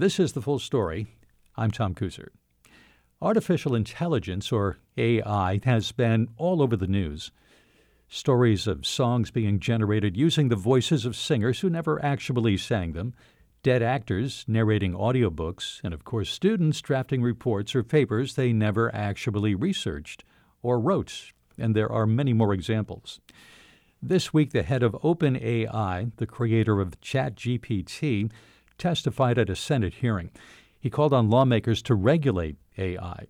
This is the full story. I'm Tom Kuser. Artificial intelligence, or AI, has been all over the news. Stories of songs being generated using the voices of singers who never actually sang them, dead actors narrating audiobooks, and of course, students drafting reports or papers they never actually researched or wrote. And there are many more examples. This week, the head of OpenAI, the creator of ChatGPT, testified at a Senate hearing. He called on lawmakers to regulate AI.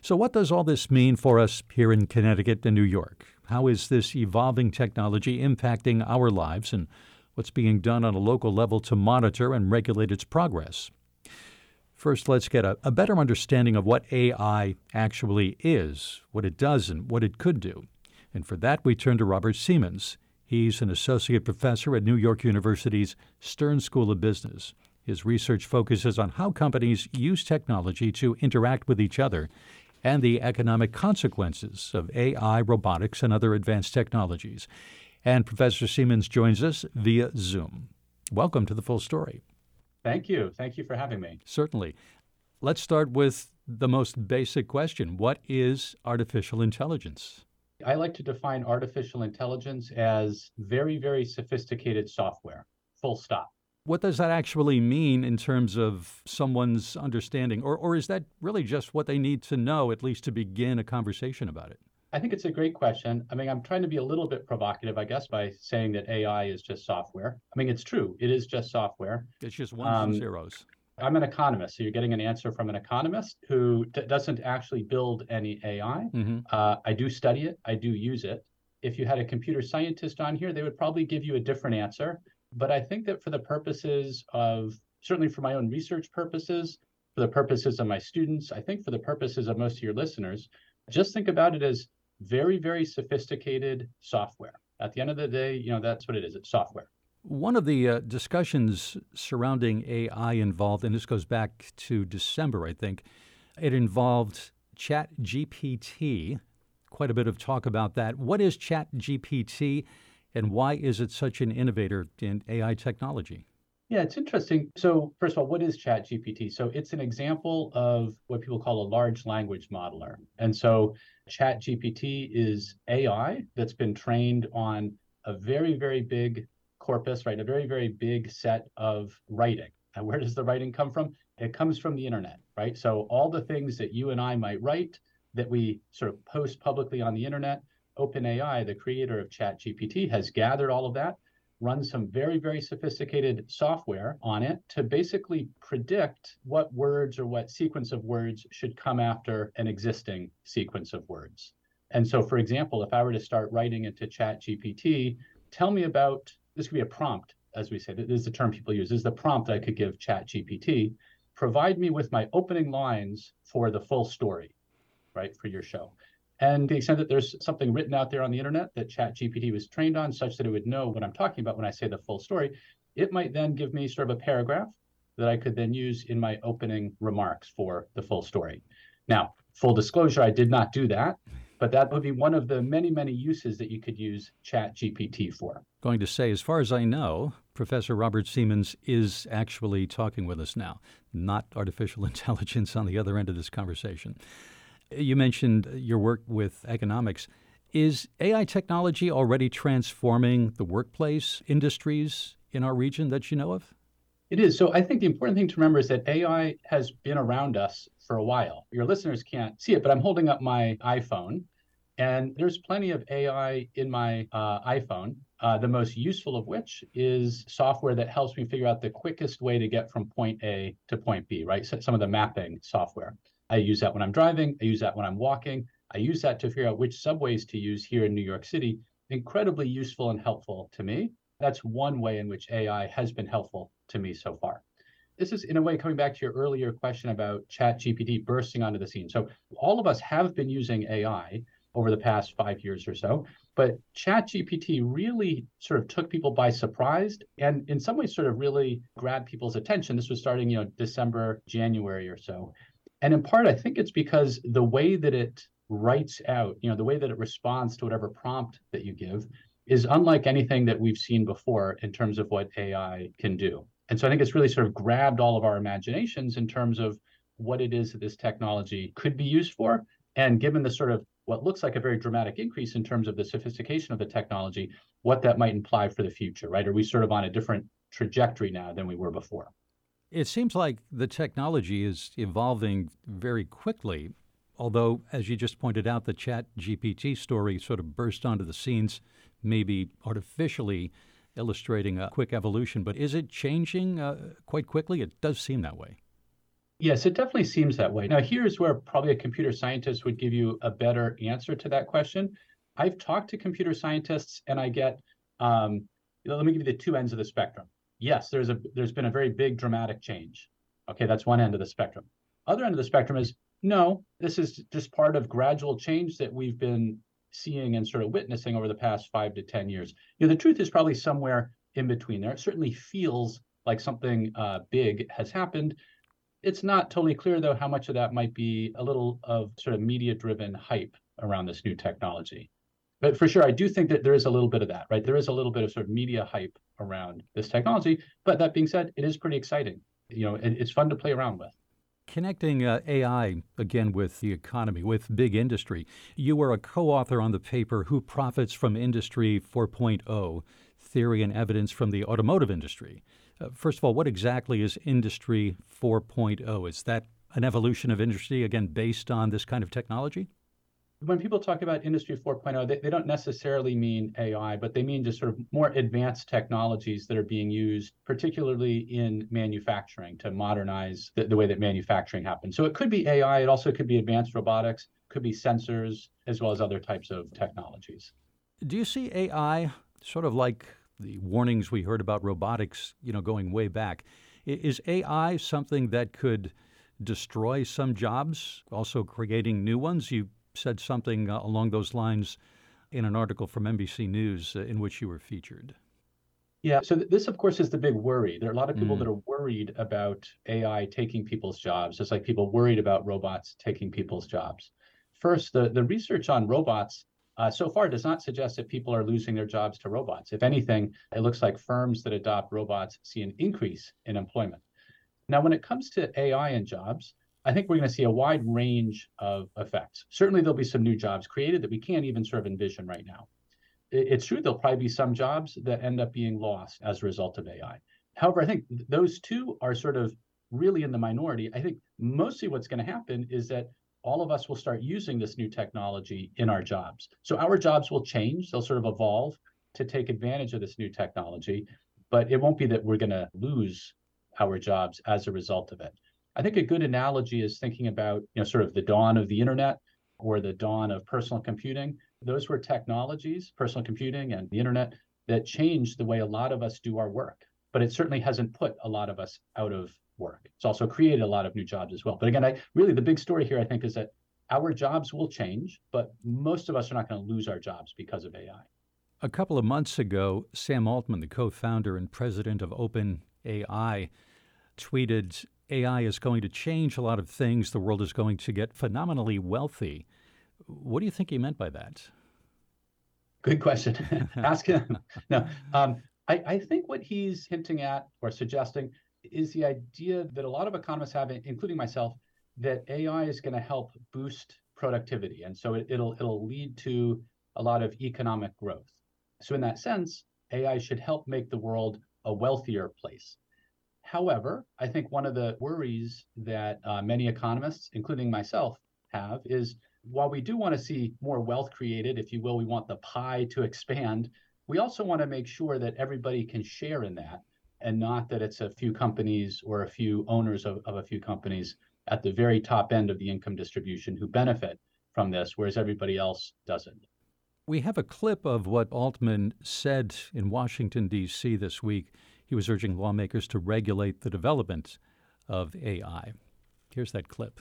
So, what does all this mean for us here in Connecticut and New York? How is this evolving technology impacting our lives, and what's being done on a local level to monitor and regulate its progress? First, let's get a, a better understanding of what AI actually is, what it does, and what it could do. And for that, we turn to Robert Seamans. He's an associate professor at New York University's Stern School of Business. His research focuses on how companies use technology to interact with each other and the economic consequences of AI, robotics, and other advanced technologies. And Professor Seamans joins us via Zoom. Welcome to the full story. Thank you. Thank you for having me. Certainly. Let's start with the most basic question What is artificial intelligence? I like to define artificial intelligence as very, very sophisticated software, full stop. What does that actually mean in terms of someone's understanding? Or, or is that really just what they need to know, at least to begin a conversation about it? I think it's a great question. I mean, I'm trying to be a little bit provocative, I guess, by saying that AI is just software. I mean, it's true, it is just software. It's just ones um, and zeros. I'm an economist, so you're getting an answer from an economist who d- doesn't actually build any AI. Mm-hmm. Uh, I do study it, I do use it. If you had a computer scientist on here, they would probably give you a different answer. But I think that for the purposes of, certainly for my own research purposes, for the purposes of my students, I think for the purposes of most of your listeners, just think about it as very, very sophisticated software. At the end of the day, you know, that's what it is it's software. One of the uh, discussions surrounding AI involved, and this goes back to December, I think, it involved Chat GPT. Quite a bit of talk about that. What is Chat GPT, and why is it such an innovator in AI technology? Yeah, it's interesting. So, first of all, what is ChatGPT? So, it's an example of what people call a large language modeler. And so, ChatGPT is AI that's been trained on a very, very big corpus, right? A very, very big set of writing. And where does the writing come from? It comes from the internet, right? So, all the things that you and I might write that we sort of post publicly on the internet, OpenAI, the creator of ChatGPT, has gathered all of that run some very, very sophisticated software on it to basically predict what words or what sequence of words should come after an existing sequence of words. And so, for example, if I were to start writing into ChatGPT, tell me about this could be a prompt, as we say. This is the term people use. This is the prompt I could give ChatGPT. Provide me with my opening lines for the full story, right, for your show. And the extent that there's something written out there on the internet that ChatGPT was trained on, such that it would know what I'm talking about when I say the full story, it might then give me sort of a paragraph that I could then use in my opening remarks for the full story. Now, full disclosure, I did not do that, but that would be one of the many, many uses that you could use ChatGPT for. Going to say, as far as I know, Professor Robert Seamans is actually talking with us now, not artificial intelligence on the other end of this conversation. You mentioned your work with economics. Is AI technology already transforming the workplace industries in our region that you know of? It is. So I think the important thing to remember is that AI has been around us for a while. Your listeners can't see it, but I'm holding up my iPhone, and there's plenty of AI in my uh, iPhone. Uh, the most useful of which is software that helps me figure out the quickest way to get from point A to point B, right? So some of the mapping software. I use that when I'm driving. I use that when I'm walking. I use that to figure out which subways to use here in New York City. Incredibly useful and helpful to me. That's one way in which AI has been helpful to me so far. This is, in a way, coming back to your earlier question about ChatGPT bursting onto the scene. So, all of us have been using AI over the past five years or so, but ChatGPT really sort of took people by surprise and, in some ways, sort of really grabbed people's attention. This was starting, you know, December, January or so. And in part, I think it's because the way that it writes out, you know, the way that it responds to whatever prompt that you give is unlike anything that we've seen before in terms of what AI can do. And so I think it's really sort of grabbed all of our imaginations in terms of what it is that this technology could be used for. And given the sort of what looks like a very dramatic increase in terms of the sophistication of the technology, what that might imply for the future, right? Are we sort of on a different trajectory now than we were before? It seems like the technology is evolving very quickly. Although, as you just pointed out, the Chat GPT story sort of burst onto the scenes, maybe artificially illustrating a quick evolution. But is it changing uh, quite quickly? It does seem that way. Yes, it definitely seems that way. Now, here's where probably a computer scientist would give you a better answer to that question. I've talked to computer scientists, and I get. Um, let me give you the two ends of the spectrum. Yes, there's a there's been a very big dramatic change. Okay, that's one end of the spectrum. Other end of the spectrum is no, this is just part of gradual change that we've been seeing and sort of witnessing over the past five to 10 years. You know, the truth is probably somewhere in between there. It certainly feels like something uh, big has happened. It's not totally clear, though, how much of that might be a little of sort of media driven hype around this new technology. But for sure, I do think that there is a little bit of that, right? There is a little bit of sort of media hype around this technology. But that being said, it is pretty exciting. You know, it, it's fun to play around with. Connecting uh, AI again with the economy, with big industry. You were a co author on the paper Who Profits from Industry 4.0 Theory and Evidence from the Automotive Industry. Uh, first of all, what exactly is Industry 4.0? Is that an evolution of industry, again, based on this kind of technology? When people talk about industry 4.0 they, they don't necessarily mean ai but they mean just sort of more advanced technologies that are being used particularly in manufacturing to modernize the, the way that manufacturing happens. So it could be ai it also could be advanced robotics could be sensors as well as other types of technologies. Do you see ai sort of like the warnings we heard about robotics you know going way back? Is ai something that could destroy some jobs also creating new ones? You said something uh, along those lines in an article from NBC News uh, in which you were featured. Yeah, so th- this, of course, is the big worry. There are a lot of people mm. that are worried about AI taking people's jobs, just like people worried about robots taking people's jobs. First, the, the research on robots uh, so far does not suggest that people are losing their jobs to robots. If anything, it looks like firms that adopt robots see an increase in employment. Now, when it comes to AI and jobs, I think we're going to see a wide range of effects. Certainly, there'll be some new jobs created that we can't even sort of envision right now. It's true, there'll probably be some jobs that end up being lost as a result of AI. However, I think those two are sort of really in the minority. I think mostly what's going to happen is that all of us will start using this new technology in our jobs. So our jobs will change, they'll sort of evolve to take advantage of this new technology, but it won't be that we're going to lose our jobs as a result of it. I think a good analogy is thinking about, you know, sort of the dawn of the internet or the dawn of personal computing. Those were technologies, personal computing and the internet, that changed the way a lot of us do our work. But it certainly hasn't put a lot of us out of work. It's also created a lot of new jobs as well. But again, I really the big story here, I think, is that our jobs will change, but most of us are not going to lose our jobs because of AI. A couple of months ago, Sam Altman, the co founder and president of OpenAI, tweeted AI is going to change a lot of things. The world is going to get phenomenally wealthy. What do you think he meant by that? Good question. Ask him. No, um, I, I think what he's hinting at or suggesting is the idea that a lot of economists have, including myself, that AI is going to help boost productivity, and so it, it'll it'll lead to a lot of economic growth. So in that sense, AI should help make the world a wealthier place. However, I think one of the worries that uh, many economists, including myself, have is while we do want to see more wealth created, if you will, we want the pie to expand, we also want to make sure that everybody can share in that and not that it's a few companies or a few owners of, of a few companies at the very top end of the income distribution who benefit from this, whereas everybody else doesn't. We have a clip of what Altman said in Washington, D.C. this week he was urging lawmakers to regulate the development of AI. Here's that clip.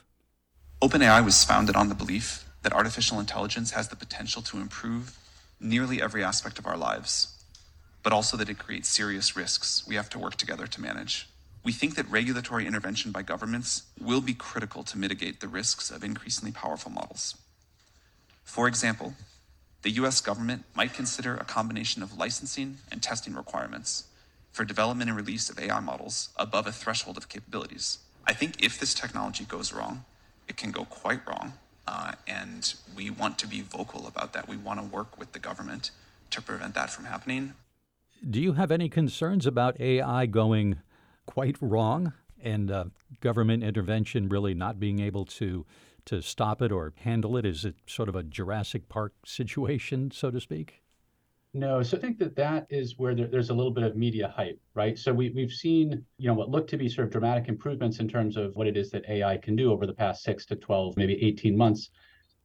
OpenAI was founded on the belief that artificial intelligence has the potential to improve nearly every aspect of our lives, but also that it creates serious risks we have to work together to manage. We think that regulatory intervention by governments will be critical to mitigate the risks of increasingly powerful models. For example, the US government might consider a combination of licensing and testing requirements for development and release of AI models above a threshold of capabilities. I think if this technology goes wrong, it can go quite wrong. Uh, and we want to be vocal about that. We want to work with the government to prevent that from happening. Do you have any concerns about AI going quite wrong and uh, government intervention really not being able to to stop it or handle it? Is it sort of a Jurassic Park situation, so to speak? No, so I think that that is where there, there's a little bit of media hype, right? So we, we've seen, you know, what looked to be sort of dramatic improvements in terms of what it is that AI can do over the past six to 12, maybe 18 months.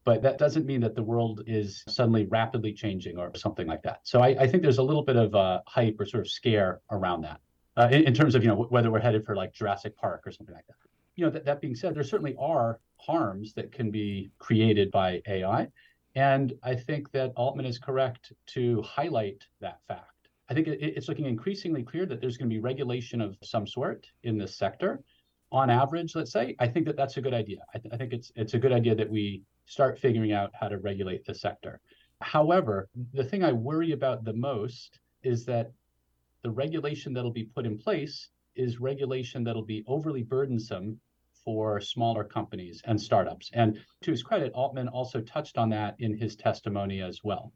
But that doesn't mean that the world is suddenly rapidly changing or something like that. So I, I think there's a little bit of uh, hype or sort of scare around that uh, in, in, terms of, you know, whether we're headed for like Jurassic Park or something like that. You know, that, that being said, there certainly are harms that can be created by AI. And I think that Altman is correct to highlight that fact. I think it's looking increasingly clear that there's going to be regulation of some sort in this sector. On average, let's say, I think that that's a good idea. I, th- I think it's it's a good idea that we start figuring out how to regulate the sector. However, the thing I worry about the most is that the regulation that'll be put in place is regulation that'll be overly burdensome for smaller companies and startups. And to his credit, Altman also touched on that in his testimony as well.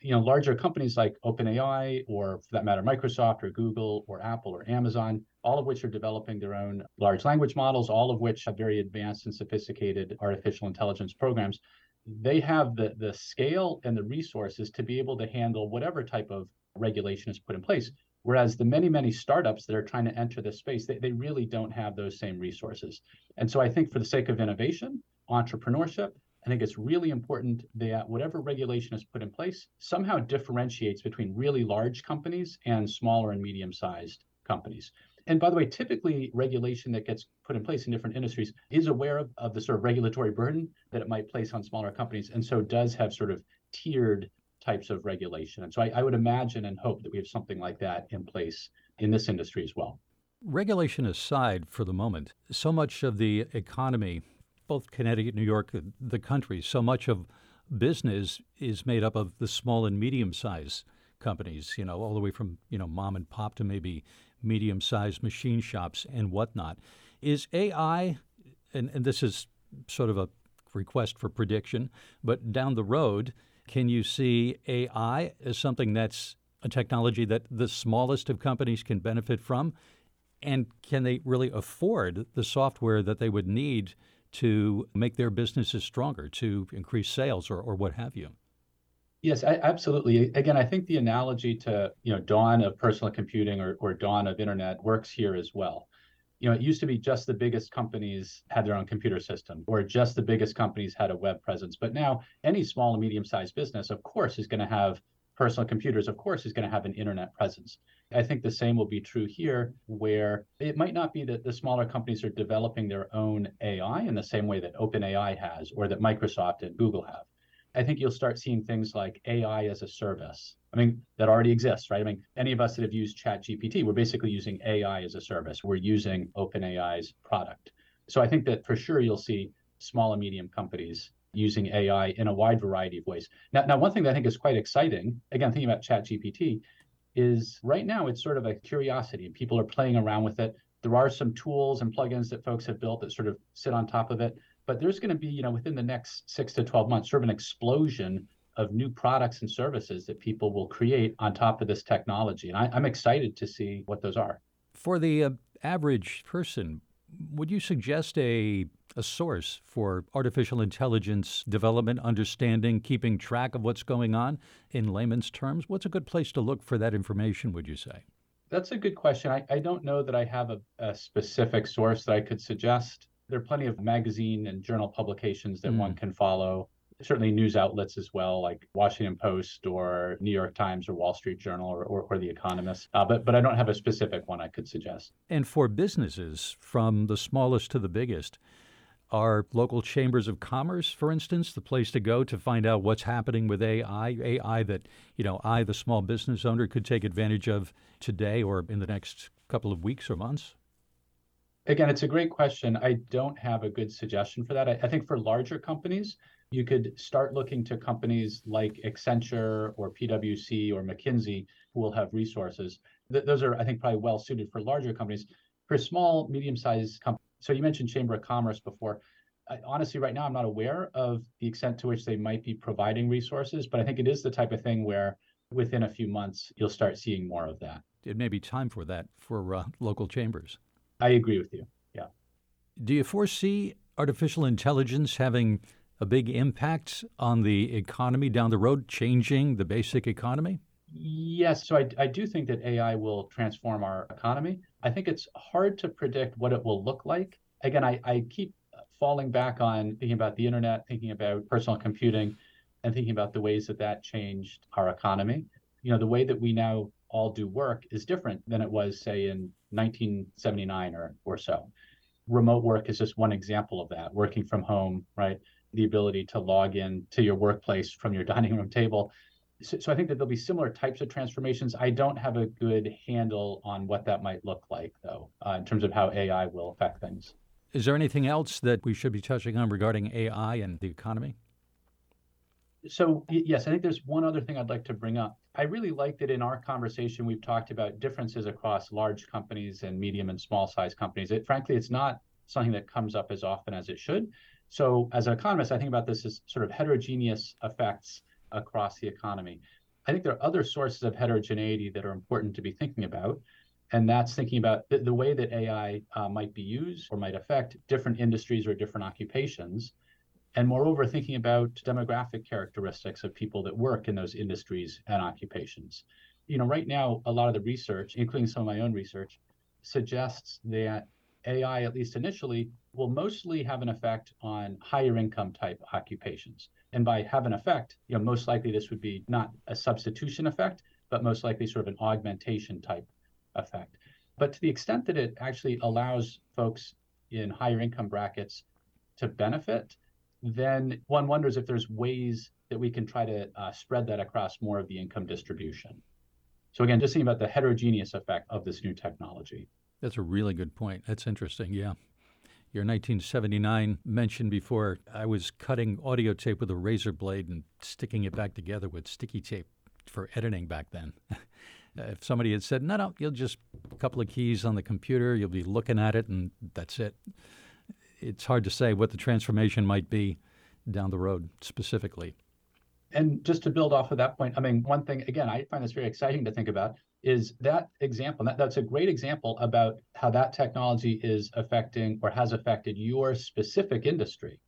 You know, larger companies like OpenAI, or for that matter, Microsoft or Google or Apple or Amazon, all of which are developing their own large language models, all of which have very advanced and sophisticated artificial intelligence programs. They have the, the scale and the resources to be able to handle whatever type of regulation is put in place. Whereas the many, many startups that are trying to enter this space, they, they really don't have those same resources. And so I think for the sake of innovation, entrepreneurship, I think it's really important that whatever regulation is put in place somehow differentiates between really large companies and smaller and medium sized companies. And by the way, typically regulation that gets put in place in different industries is aware of, of the sort of regulatory burden that it might place on smaller companies, and so does have sort of tiered types of regulation. And so I, I would imagine and hope that we have something like that in place in this industry as well. Regulation aside for the moment, so much of the economy, both Connecticut, New York, the country, so much of business is made up of the small and medium sized companies, you know, all the way from, you know, mom and pop to maybe medium sized machine shops and whatnot. Is AI, and, and this is sort of a request for prediction, but down the road, can you see AI as something that's a technology that the smallest of companies can benefit from? And can they really afford the software that they would need to make their businesses stronger, to increase sales or, or what have you? Yes, absolutely. Again, I think the analogy to you know dawn of personal computing or, or dawn of internet works here as well you know, it used to be just the biggest companies had their own computer system, or just the biggest companies had a web presence. But now, any small and medium sized business, of course, is going to have personal computers, of course, is going to have an internet presence. I think the same will be true here, where it might not be that the smaller companies are developing their own AI in the same way that OpenAI has, or that Microsoft and Google have. I think you'll start seeing things like AI as a service. I mean, that already exists, right? I mean, any of us that have used ChatGPT, we're basically using AI as a service. We're using OpenAI's product. So I think that for sure you'll see small and medium companies using AI in a wide variety of ways. Now, now one thing that I think is quite exciting, again, thinking about ChatGPT, is right now it's sort of a curiosity and people are playing around with it. There are some tools and plugins that folks have built that sort of sit on top of it but there's going to be, you know, within the next six to 12 months, sort of an explosion of new products and services that people will create on top of this technology. And I, am excited to see what those are. For the uh, average person, would you suggest a, a source for artificial intelligence development, understanding, keeping track of what's going on in layman's terms? What's a good place to look for that information, would you say? That's a good question. I, I don't know that I have a, a specific source that I could suggest there are plenty of magazine and journal publications that mm. one can follow. Certainly, news outlets as well, like Washington Post or New York Times or Wall Street Journal or, or, or The Economist. Uh, but, but I don't have a specific one I could suggest. And for businesses, from the smallest to the biggest, are local chambers of commerce, for instance, the place to go to find out what's happening with AI? AI that, you know, I, the small business owner, could take advantage of today or in the next couple of weeks or months? Again, it's a great question. I don't have a good suggestion for that. I, I think for larger companies, you could start looking to companies like Accenture or PwC or McKinsey who will have resources. Th- those are, I think, probably well suited for larger companies. For small, medium sized companies, so you mentioned Chamber of Commerce before. I, honestly, right now, I'm not aware of the extent to which they might be providing resources, but I think it is the type of thing where within a few months, you'll start seeing more of that. It may be time for that for uh, local chambers. I agree with you. Yeah. Do you foresee artificial intelligence having a big impact on the economy down the road, changing the basic economy? Yes. So I, I do think that AI will transform our economy. I think it's hard to predict what it will look like. Again, I, I keep falling back on thinking about the internet, thinking about personal computing, and thinking about the ways that that changed our economy. You know, the way that we now all do work is different than it was, say, in 1979 or, or so. Remote work is just one example of that, working from home, right? the ability to log in to your workplace from your dining room table. So, so, I think that there'll be similar types of transformations. I don't have a good handle on what that might look like, though, uh, in terms of how AI will affect things. Is there anything else that we should be touching on regarding AI and the economy? So, yes, I think there's one other thing I'd like to bring up. I really like that in our conversation, we've talked about differences across large companies and medium and small size companies. It, frankly, it's not something that comes up as often as it should. So, as an economist, I think about this as sort of heterogeneous effects across the economy. I think there are other sources of heterogeneity that are important to be thinking about. And that's thinking about the, the way that AI uh, might be used or might affect different industries or different occupations. And moreover, thinking about demographic characteristics of people that work in those industries and occupations. You know, right now, a lot of the research, including some of my own research, suggests that AI, at least initially, will mostly have an effect on higher income type occupations. And by have an effect, you know, most likely this would be not a substitution effect, but most likely sort of an augmentation type effect. But to the extent that it actually allows folks in higher income brackets to benefit, then one wonders if there's ways that we can try to uh, spread that across more of the income distribution. So again, just thinking about the heterogeneous effect of this new technology. That's a really good point. That's interesting. Yeah. Your 1979 mentioned before, I was cutting audio tape with a razor blade and sticking it back together with sticky tape for editing back then. if somebody had said, no, no, you'll just a couple of keys on the computer, you'll be looking at it, and that's it. It's hard to say what the transformation might be down the road specifically. And just to build off of that point, I mean, one thing, again, I find this very exciting to think about is that example. That, that's a great example about how that technology is affecting or has affected your specific industry.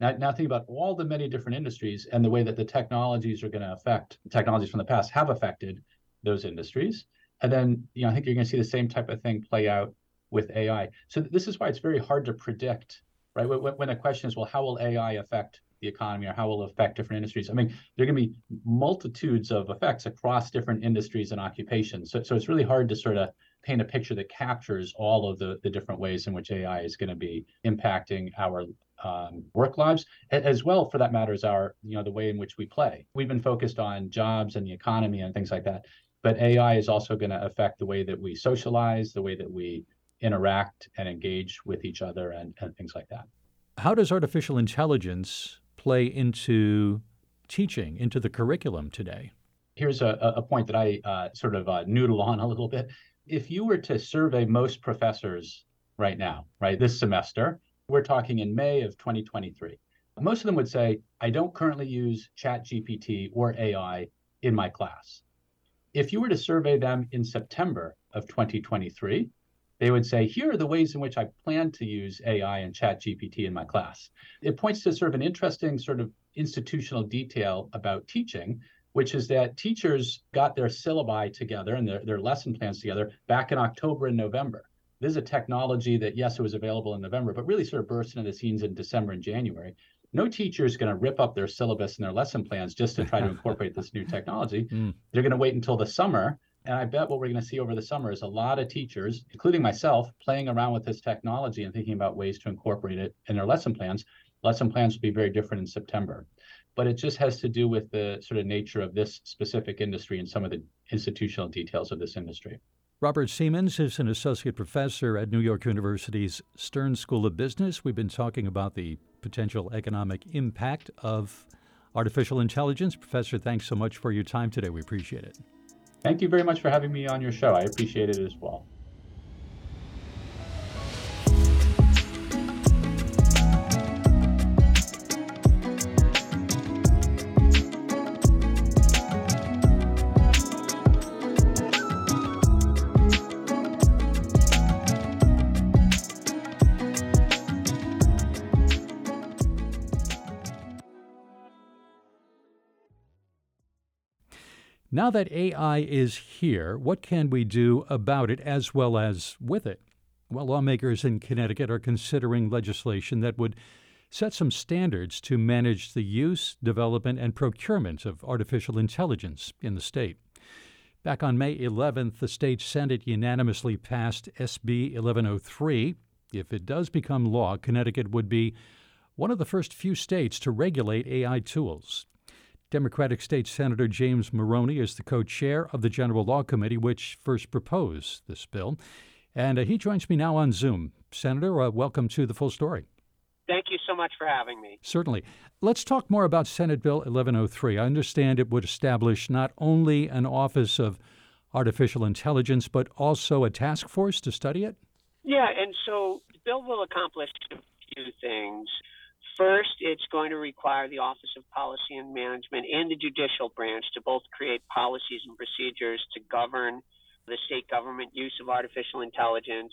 Now, now think about all the many different industries and the way that the technologies are going to affect technologies from the past have affected those industries. And then, you know, I think you're going to see the same type of thing play out with AI. So this is why it's very hard to predict, right? When, when the question is, well, how will AI affect the economy or how will it affect different industries. I mean, there are going to be multitudes of effects across different industries and occupations. So, so it's really hard to sort of paint a picture that captures all of the, the different ways in which AI is going to be impacting our um, work lives, as well, for that matter, as our, you know, the way in which we play. We've been focused on jobs and the economy and things like that. But AI is also going to affect the way that we socialize, the way that we interact and engage with each other, and, and things like that. How does artificial intelligence play into teaching, into the curriculum today? Here's a, a point that I uh, sort of uh, noodle on a little bit. If you were to survey most professors right now, right, this semester, we're talking in May of 2023, most of them would say, I don't currently use ChatGPT or AI in my class. If you were to survey them in September of 2023, they would say, here are the ways in which I plan to use AI and Chat GPT in my class. It points to sort of an interesting sort of institutional detail about teaching, which is that teachers got their syllabi together and their, their lesson plans together back in October and November. This is a technology that, yes, it was available in November, but really sort of burst into the scenes in December and January. No teacher is going to rip up their syllabus and their lesson plans just to try to incorporate this new technology. Mm. They're going to wait until the summer and I bet what we're going to see over the summer is a lot of teachers, including myself, playing around with this technology and thinking about ways to incorporate it in their lesson plans. Lesson plans will be very different in September. But it just has to do with the sort of nature of this specific industry and some of the institutional details of this industry. Robert Seamans is an associate professor at New York University's Stern School of Business. We've been talking about the potential economic impact of artificial intelligence. Professor, thanks so much for your time today. We appreciate it. Thank you very much for having me on your show. I appreciate it as well. Now that AI is here, what can we do about it as well as with it? Well, lawmakers in Connecticut are considering legislation that would set some standards to manage the use, development, and procurement of artificial intelligence in the state. Back on May 11th, the state Senate unanimously passed SB 1103. If it does become law, Connecticut would be one of the first few states to regulate AI tools. Democratic State Senator James Maroney is the co chair of the General Law Committee, which first proposed this bill. And uh, he joins me now on Zoom. Senator, uh, welcome to the full story. Thank you so much for having me. Certainly. Let's talk more about Senate Bill 1103. I understand it would establish not only an Office of Artificial Intelligence, but also a task force to study it? Yeah, and so the bill will accomplish a few things. First, it's going to require the Office of Policy and Management and the judicial branch to both create policies and procedures to govern the state government use of artificial intelligence.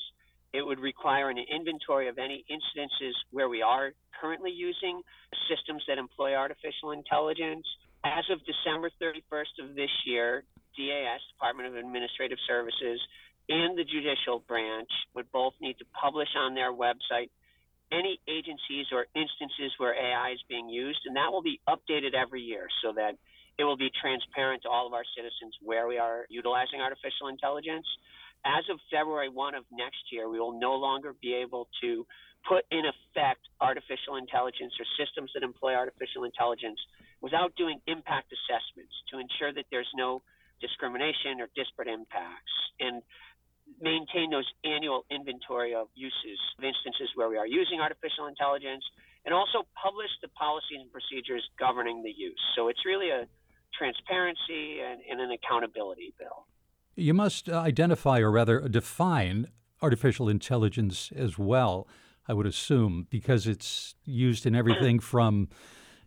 It would require an inventory of any incidences where we are currently using systems that employ artificial intelligence. As of December 31st of this year, DAS, Department of Administrative Services, and the judicial branch would both need to publish on their website any agencies or instances where AI is being used, and that will be updated every year so that it will be transparent to all of our citizens where we are utilizing artificial intelligence. As of February 1 of next year, we will no longer be able to put in effect artificial intelligence or systems that employ artificial intelligence without doing impact assessments to ensure that there's no discrimination or disparate impacts. And maintain those annual inventory of uses of instances where we are using artificial intelligence and also publish the policies and procedures governing the use. So it's really a transparency and, and an accountability bill. You must uh, identify, or rather define, artificial intelligence as well, I would assume, because it's used in everything from,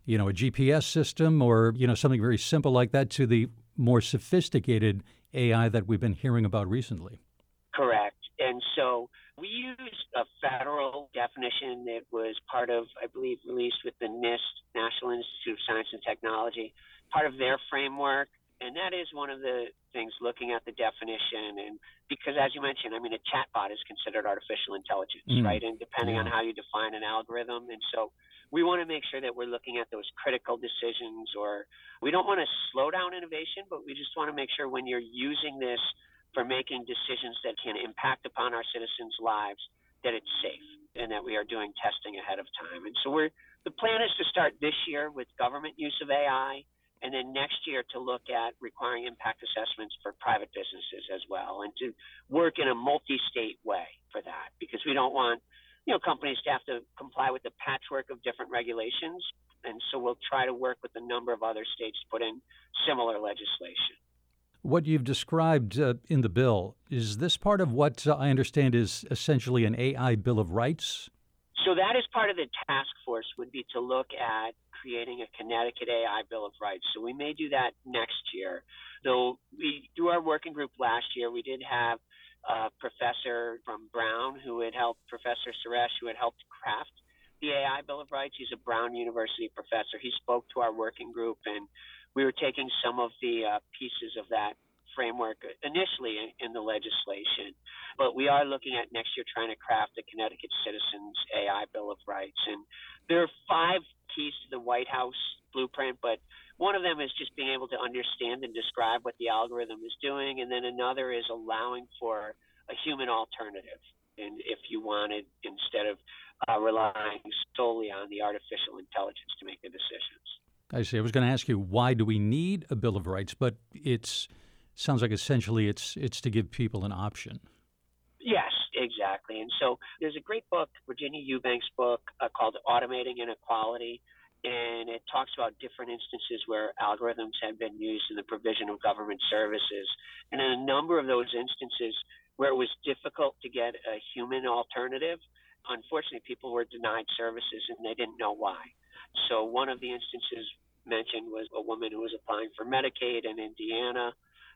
you know, a GPS system or, you know, something very simple like that to the more sophisticated AI that we've been hearing about recently. And so we used a federal definition that was part of, I believe, released with the NIST, National Institute of Science and Technology, part of their framework. And that is one of the things looking at the definition. And because, as you mentioned, I mean, a chatbot is considered artificial intelligence, mm. right? And depending yeah. on how you define an algorithm. And so we want to make sure that we're looking at those critical decisions, or we don't want to slow down innovation, but we just want to make sure when you're using this for making decisions that can impact upon our citizens' lives, that it's safe and that we are doing testing ahead of time. And so we're the plan is to start this year with government use of AI, and then next year to look at requiring impact assessments for private businesses as well, and to work in a multi-state way for that, because we don't want you know companies to have to comply with the patchwork of different regulations, and so we'll try to work with a number of other states to put in similar legislation. What you've described uh, in the bill, is this part of what uh, I understand is essentially an AI Bill of Rights? So that is part of the task force would be to look at creating a Connecticut AI Bill of Rights. So we may do that next year. Though we do our working group last year, we did have a professor from Brown who had helped Professor Suresh who had helped craft the AI Bill of Rights. He's a Brown University professor. He spoke to our working group and we were taking some of the uh, pieces of that framework initially in, in, the legislation. But we are looking at next year trying to craft a Connecticut Citizens AI Bill of Rights. And there are five keys to the White House blueprint, but one of them is just being able to understand and describe what the algorithm is doing. And then another is allowing for a human alternative. And if you wanted, instead of uh, relying solely on the artificial intelligence to make the decisions. I see. I was going to ask you why do we need a Bill of Rights, but it's sounds like essentially it's it's to give people an option. Yes, exactly. And so there's a great book, Virginia Eubanks' book uh, called Automating Inequality, and it talks about different instances where algorithms have been used in the provision of government services. And in a number of those instances where it was difficult to get a human alternative, unfortunately, people were denied services and they didn't know why. So one of the instances mentioned was a woman who was applying for Medicaid in Indiana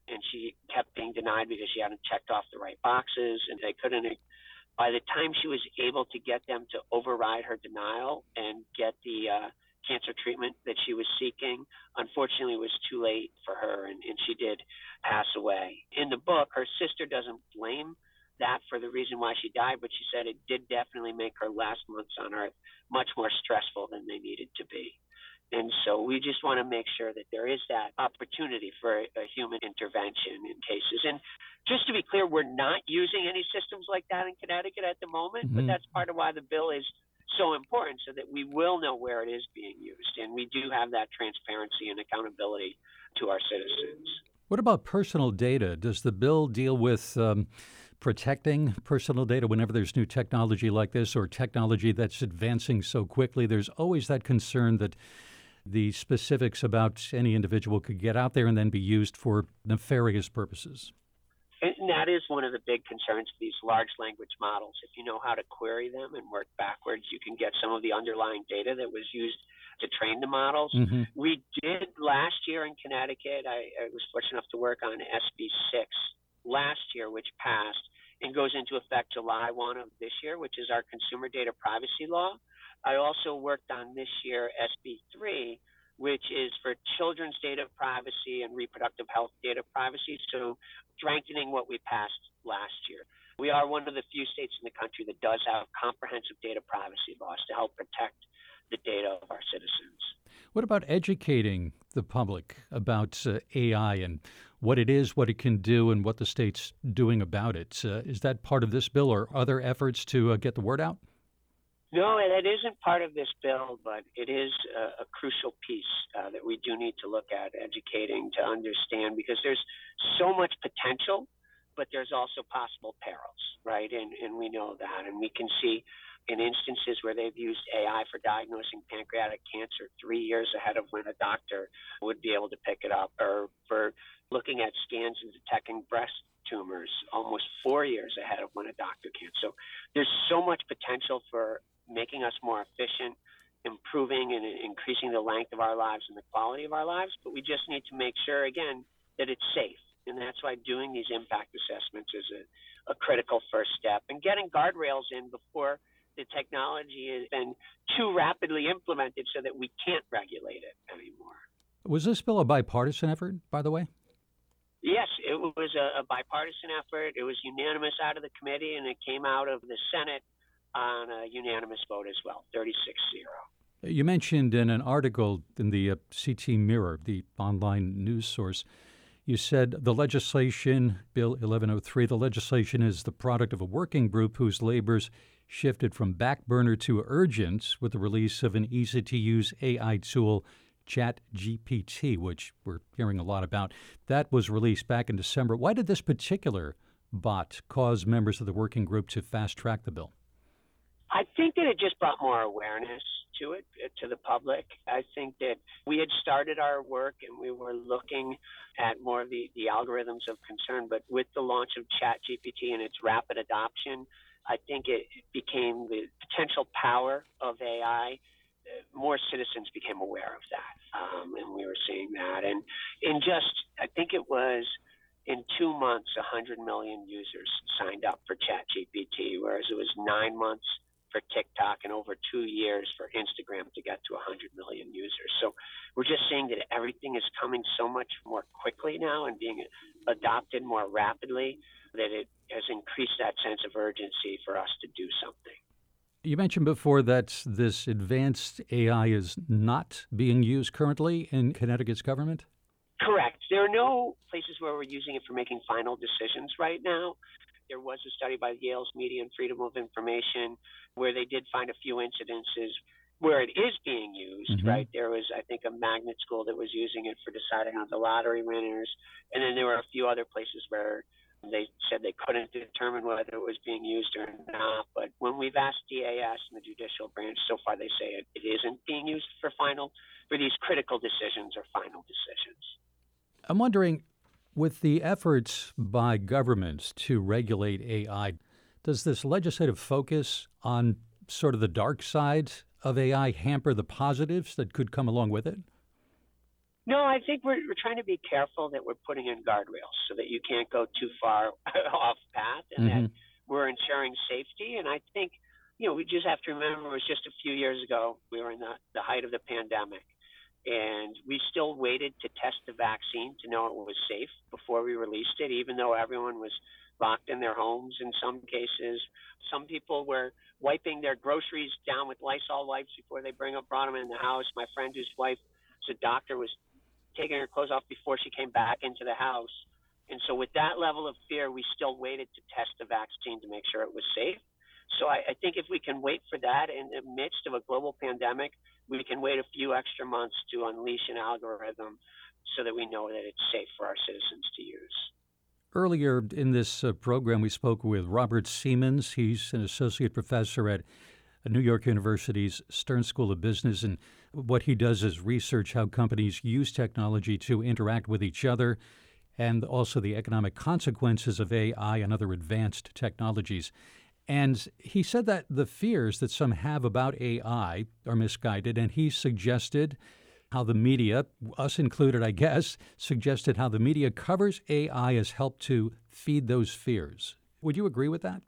and she kept being denied because she hadn't checked off the right boxes and they couldn't by the time she was able to get them to override her denial and get the uh, cancer treatment that she was seeking, unfortunately, it was too late for her, and, and she did pass away. In the book, her sister doesn't blame that for the reason why she died, but she said it did definitely make her last months on Earth much more stressful than they needed to be. And so we just want to make sure that there is that opportunity for a, a, human intervention in cases. And just to be clear, we're not using any systems like that in Connecticut at the moment, mm-hmm. but that's part of why the bill is so important so that we will know where it is being used. And we do have that transparency and accountability to our citizens. What about personal data? Does the bill deal with um, protecting personal data whenever there's new technology like this or technology that's advancing so quickly? There's always that concern that the specifics about any individual could get out there and then be used for nefarious purposes. And that is one of the big concerns of these large language models. If you know how to query them and work backwards, you can get some of the underlying data that was used to train the models. Mm-hmm. We did last year in Connecticut, I, I was fortunate enough to work on SB 6 last year, which passed and goes into effect July 1 of this year, which is our consumer data privacy law. I also worked on this year SB 3, which is for children's data privacy and reproductive health data privacy. So, strengthening what we passed last year. We are one of the few states in the country that does have comprehensive data privacy laws to help protect the data of our citizens. What about educating the public about uh, AI and what it is, what it can do, and what the state's doing about it? Uh, is that part of this bill or other efforts to uh, get the word out? No, that isn't part of this bill, but it is a, a crucial piece uh, that we do need to look at educating to understand because there's so much potential, but there's also possible perils, right? And, and we know that. And we can see in instances where they've used AI for diagnosing pancreatic cancer three years ahead of when a doctor would be able to pick it up, or for looking at scans and detecting breast tumors almost four years ahead of when a doctor can. So there's so much potential for making us more efficient, improving and increasing the length of our lives and the quality of our lives. But we just need to make sure, again, that it's safe. And that's why doing these impact assessments is a, a critical first step and getting guardrails in before the technology has been too rapidly implemented so that we can't regulate it anymore. Was this bill a bipartisan effort, by the way? Yes, it was a, a bipartisan effort. It was unanimous out of the committee, and it came out of the Senate on a unanimous vote as well, 36 0. You mentioned in an article in the uh, CT Mirror, the online news source, you said the legislation, Bill 1103, the legislation is the product of a working group whose labors shifted from back burner to urgent with the release of an easy to use AI tool, ChatGPT, which we're hearing a lot about. That was released back in December. Why did this particular bot cause members of the working group to fast track the bill? I think that it just brought more awareness to it, to the public. I think that we had started our work and we were looking at more of the, the algorithms of concern, but with the launch of ChatGPT and its rapid adoption, I think it became the potential power of AI. More citizens became aware of that, um, and we were seeing that. And in just, I think it was in two months, 100 million users signed up for ChatGPT, whereas it was nine months for TikTok and over two years for Instagram to get to 100 million users. So we're just seeing that everything is coming so much more quickly now and being adopted more rapidly that it has increased that sense of urgency for us to do something. You mentioned before that this advanced AI is not being used currently in Connecticut's government? Correct. There are no places where we're using it for making final decisions right now. There was a study by Yale's Media and Freedom of Information where they did find a few incidences where it is being used, mm-hmm. right? There was, I think, a magnet school that was using it for deciding on the lottery winners, and then there were a few other places where they said they couldn't determine whether it was being used or not. But when we've asked DAS and the judicial branch, so far they say it, it isn't being used for final, for these critical decisions or final decisions. I'm wondering, with the efforts by governments to regulate AI, does this legislative focus on sort of the dark side of AI hamper the positives that could come along with it? No, I think we're, we're trying to be careful that we're putting in guardrails so that you can't go too far off path and mm-hmm. that we're ensuring safety. And I think, you know, we just have to remember it was just a few years ago. We were in the, the height of the pandemic and we still waited to test the vaccine to know it was safe before we released it, even though everyone was locked in their homes in some cases. Some people were wiping their groceries down with Lysol wipes before they bring up brought them in the house. My friend whose wife was a doctor was taking her clothes off before she came back into the house. And so with that level of fear, we still waited to test the vaccine to make sure it was safe. So I, I think if we can wait for that in the midst of a global pandemic, we can wait a few extra months to unleash an algorithm so that we know that it's safe for our citizens to use. Earlier in this uh, program, we spoke with Robert Seamans. He's an associate professor at New York University's Stern School of Business. And what he does is research how companies use technology to interact with each other and also the economic consequences of AI and other advanced technologies. And he said that the fears that some have about AI are misguided, and he suggested how the media, us included, I guess, suggested how the media covers AI has helped to feed those fears. Would you agree with that?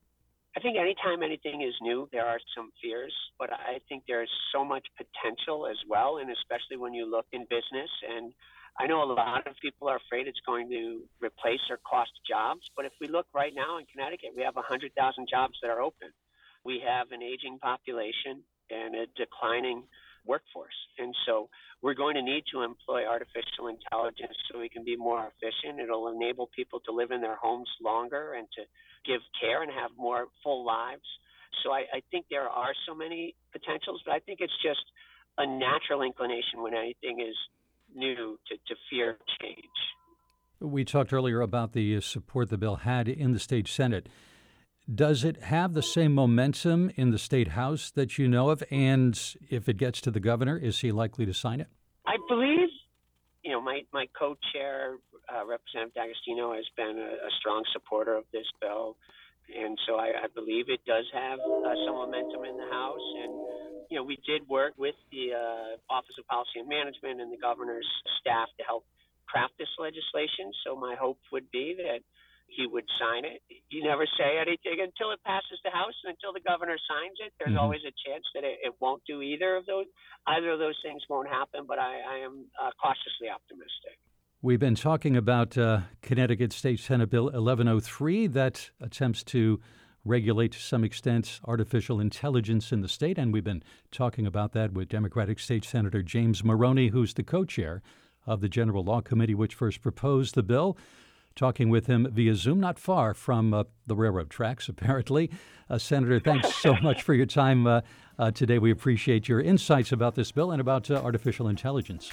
I think anytime anything is new, there are some fears, but I think there's so much potential as well, and especially when you look in business. And I know a lot of people are afraid it's going to replace or cost jobs, but if we look right now in Connecticut, we have 100,000 jobs that are open. We have an aging population and a declining workforce. And so we're going to need to employ artificial intelligence so we can be more efficient. It'll enable people to live in their homes longer and to give care and have more full lives. So I, I think there are so many potentials, but I think it's just a natural inclination when anything is new to, to fear change. We talked earlier about the support the bill had in the state Senate. Does it have the same momentum in the state house that you know of? And if it gets to the governor, is he likely to sign it? I believe, you know, my, my co chair, uh, Representative D'Agostino, has been a, a, strong supporter of this bill. And so I, I believe it does have uh, some momentum in the House. And, you know, we did work with the uh, Office of Policy and Management and the governor's staff to help craft this legislation. So my hope would be that he would sign it. You never say anything until it passes the House and until the governor signs it. There's mm-hmm. always a chance that it, it, won't do either of those. Either of those things won't happen, but I, I am uh, cautiously optimistic. We've been talking about uh, Connecticut State Senate Bill 1103 that attempts to regulate to some extent artificial intelligence in the state, and we've been talking about that with Democratic State Senator James Maroney, who's the co-chair of the General Law Committee, which first proposed the bill talking with him via Zoom, not far from uh, the railroad tracks, apparently. Uh, Senator, thanks so much for your time uh, uh, today. We appreciate your insights about this bill and about uh, artificial intelligence.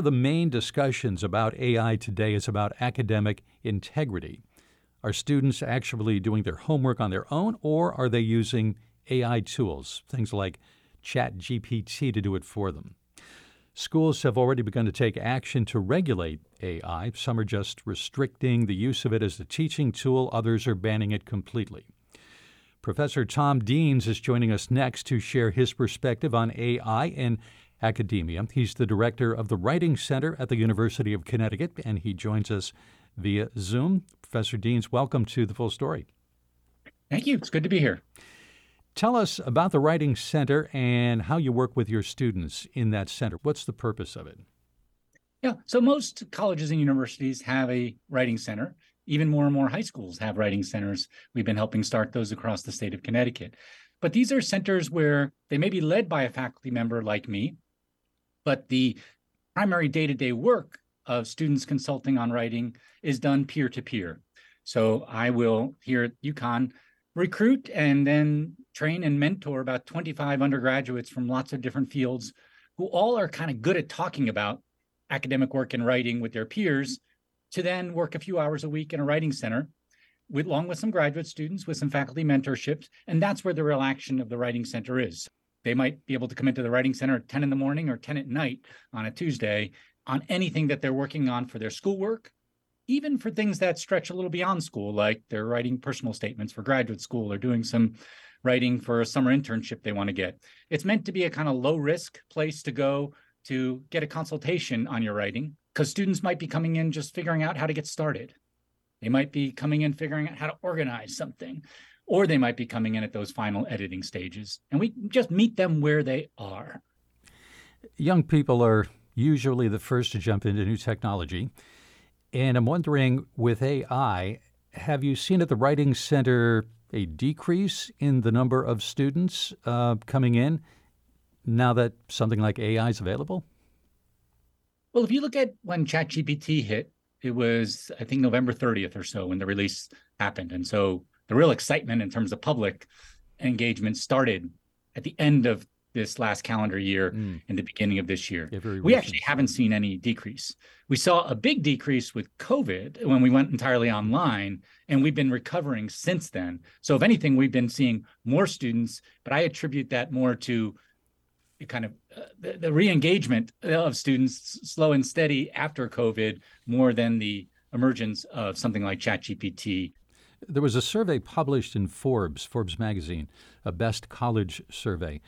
Of the main discussions about AI today is about academic integrity. Are students actually doing their homework on their own, or are they using AI tools, things like ChatGPT, to do it for them? Schools have already begun to take action to regulate AI. Some are just restricting the use of it as a teaching tool, others are banning it completely. Professor Tom Deans is joining us next to share his perspective on AI and academia. He's the director of the Writing Center at the University of Connecticut, and he joins us via Zoom. Professor Deans, welcome to the full story. Thank you. It's good to be here. Tell us about the Writing Center and how you work with your students in that center. What's the purpose of it? Yeah, so most colleges and universities have a writing center. Even more and more high schools have writing centers. We've been helping start those across the state of Connecticut. But these are centers where they may be led by a faculty member like me, but the primary day to day work of students consulting on writing is done peer to peer. So I will here at UConn recruit and then train and mentor about 25 undergraduates from lots of different fields who all are kind of good at talking about academic work and writing with their peers to then work a few hours a week in a writing center with along with some graduate students with some faculty mentorships and that's where the real action of the writing center is they might be able to come into the writing center at 10 in the morning or 10 at night on a tuesday on anything that they're working on for their schoolwork even for things that stretch a little beyond school like they're writing personal statements for graduate school or doing some writing for a summer internship they want to get it's meant to be a kind of low risk place to go to get a consultation on your writing because students might be coming in just figuring out how to get started. They might be coming in figuring out how to organize something, or they might be coming in at those final editing stages. And we just meet them where they are. Young people are usually the first to jump into new technology. And I'm wondering with AI, have you seen at the Writing Center a decrease in the number of students uh, coming in now that something like AI is available? Well, if you look at when ChatGPT hit, it was, I think, November 30th or so when the release happened. And so the real excitement in terms of public engagement started at the end of this last calendar year mm. and the beginning of this year. Yeah, we actually haven't seen any decrease. We saw a big decrease with COVID when we went entirely online, and we've been recovering since then. So, if anything, we've been seeing more students, but I attribute that more to kind of uh, the, the re-engagement of students slow and steady after COVID more than the emergence of something like ChatGPT. There was a survey published in Forbes, Forbes magazine, a best college survey.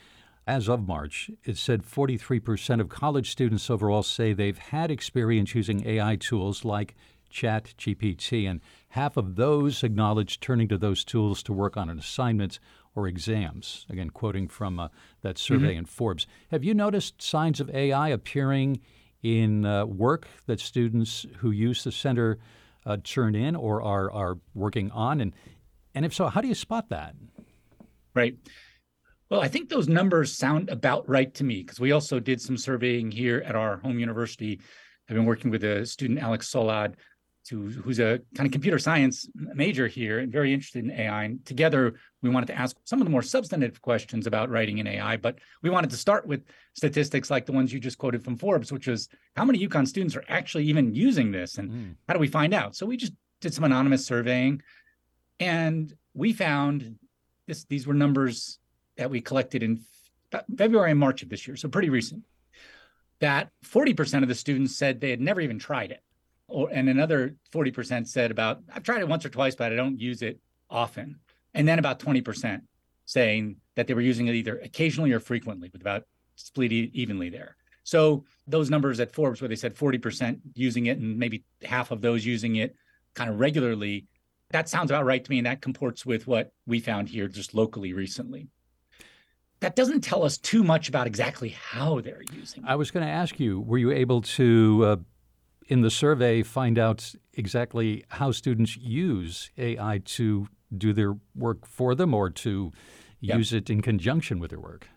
As of March, it said 43% of college students overall say they've had experience using AI tools like ChatGPT, and half of those acknowledged turning to those tools to work on an assignment or exams. Again, quoting from uh, that survey mm-hmm. in Forbes. Have you noticed signs of AI appearing in uh, work that students who use the center uh, turn in or are, are working on? And, and if so, how do you spot that? Right. Well, I think those numbers sound about right to me because we also did some surveying here at our home university. I've been working with a student, Alex Solad, to who's a kind of computer science major here and very interested in AI. And together, we wanted to ask some of the more substantive questions about writing in AI. But we wanted to start with statistics like the ones you just quoted from Forbes, which was how many UConn students are actually even using this, and mm. how do we find out? So we just did some anonymous surveying, and we found this. These were numbers that we collected in February and March of this year, so pretty recent. That 40% of the students said they had never even tried it or and another 40% said about I've tried it once or twice, but I don't use it often. And then about 20% saying that they were using it either occasionally or frequently, with about split evenly there. So those numbers at Forbes, where they said 40% using it and maybe half of those using it kind of regularly, that sounds about right to me. And that comports with what we found here just locally recently. That doesn't tell us too much about exactly how they're using it. I was going to ask you, were you able to uh, in the survey find out exactly how students use AI to do their work for them or to yep. use it in conjunction with their work?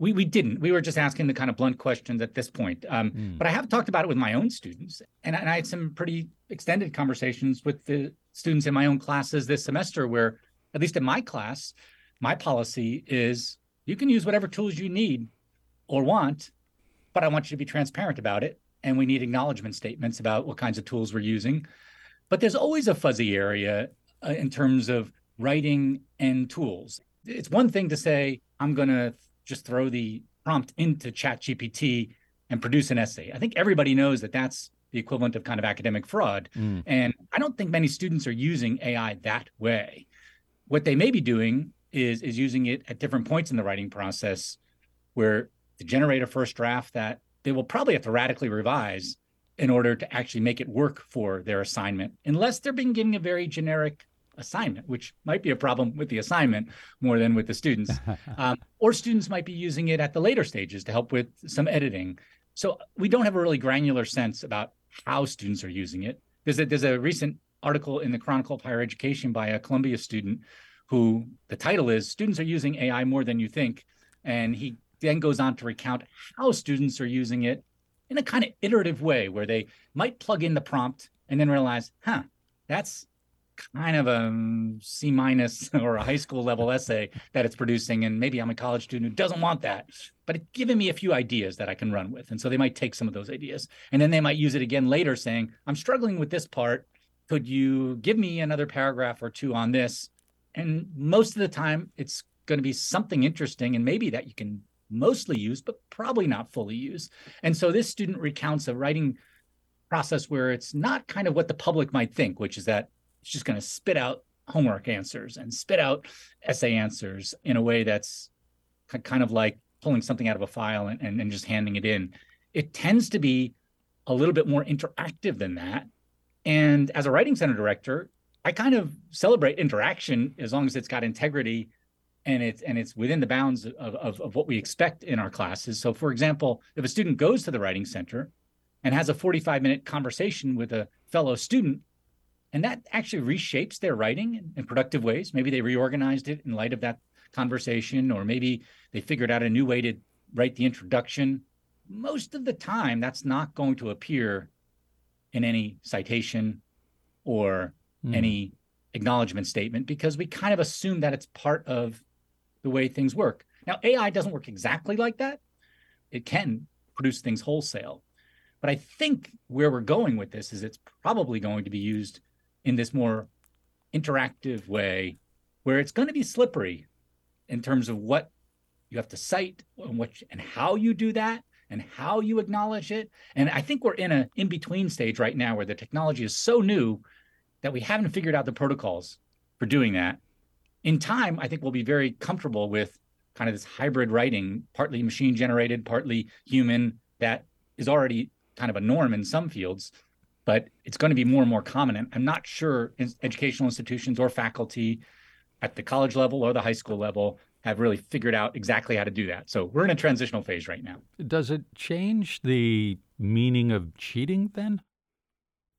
We, we didn't. We were just asking the kind of blunt questions at this point. Um, mm. But I have talked about it with my own students, and, and I had some pretty extended conversations with the students in my own classes this semester, where, at least in my class, my policy is you can use whatever tools you need or want, but I want you to be transparent about it and we need acknowledgement statements about what kinds of tools we're using. But there's always a fuzzy area uh, in terms of writing and tools. It's one thing to say, I'm going to just throw the prompt into ChatGPT and produce an essay. I think everybody knows that that's the equivalent of kind of academic fraud. Mm. And I don't think many students are using AI that way. What they may be doing is, is using it at different points in the writing process where to generate a first draft that they will probably have to radically revise in order to actually make it work for their assignment, unless they're being given a very generic assignment, which might be a problem with the assignment more than with the students. um, or students might be using it at the later stages to help with some editing. So we don't have a really granular sense about how students are using it. There's a, there's a recent article in the Chronicle of Higher Education by a Columbia student who the title is Students Are Using AI More Than You Think. And he then goes on to recount how students are using it in a kind of iterative way where they might plug in the prompt and then realize, huh, that's kind of a um, C minus or a high school level essay that it's producing. And maybe I'm a college student who doesn't want that, but it's given me a few ideas that I can run with. And so they might take some of those ideas and then they might use it again later saying, I'm struggling with this part. Could you give me another paragraph or two on this? And most of the time, it's going to be something interesting and maybe that you can mostly used, but probably not fully used. And so this student recounts a writing process where it's not kind of what the public might think, which is that it's just going to spit out homework answers and spit out essay answers in a way that's kind of like pulling something out of a file and, and, and just handing it in. It tends to be a little bit more interactive than that. And as a writing center director, I kind of celebrate interaction as long as it's got integrity and it's and it's within the bounds of, of, of what we expect in our classes. So for example, if a student goes to the writing center and has a 45 minute conversation with a fellow student, and that actually reshapes their writing in, productive ways. Maybe they reorganized it in light of that conversation, or maybe they figured out a new way to write the introduction. Most of the time, that's not going to appear in any citation or mm. any acknowledgement statement because we kind of assume that it's part of the way things work. Now, AI doesn't work exactly like that. It can produce things wholesale. But I think where we're going with this is it's probably going to be used in this more interactive way where it's going to be slippery in terms of what you have to cite and what and how you do that and how you acknowledge it. And I think we're in a in between stage right now where the technology is so new that we haven't figured out the protocols for doing that in time, I think we'll be very comfortable with kind of this hybrid writing, partly machine generated, partly human, that is already kind of a norm in some fields, but it's going to be more and more common. And I'm not sure educational institutions or faculty at the college level or the high school level have really figured out exactly how to do that. So we're in a transitional phase right now. Does it change the meaning of cheating then?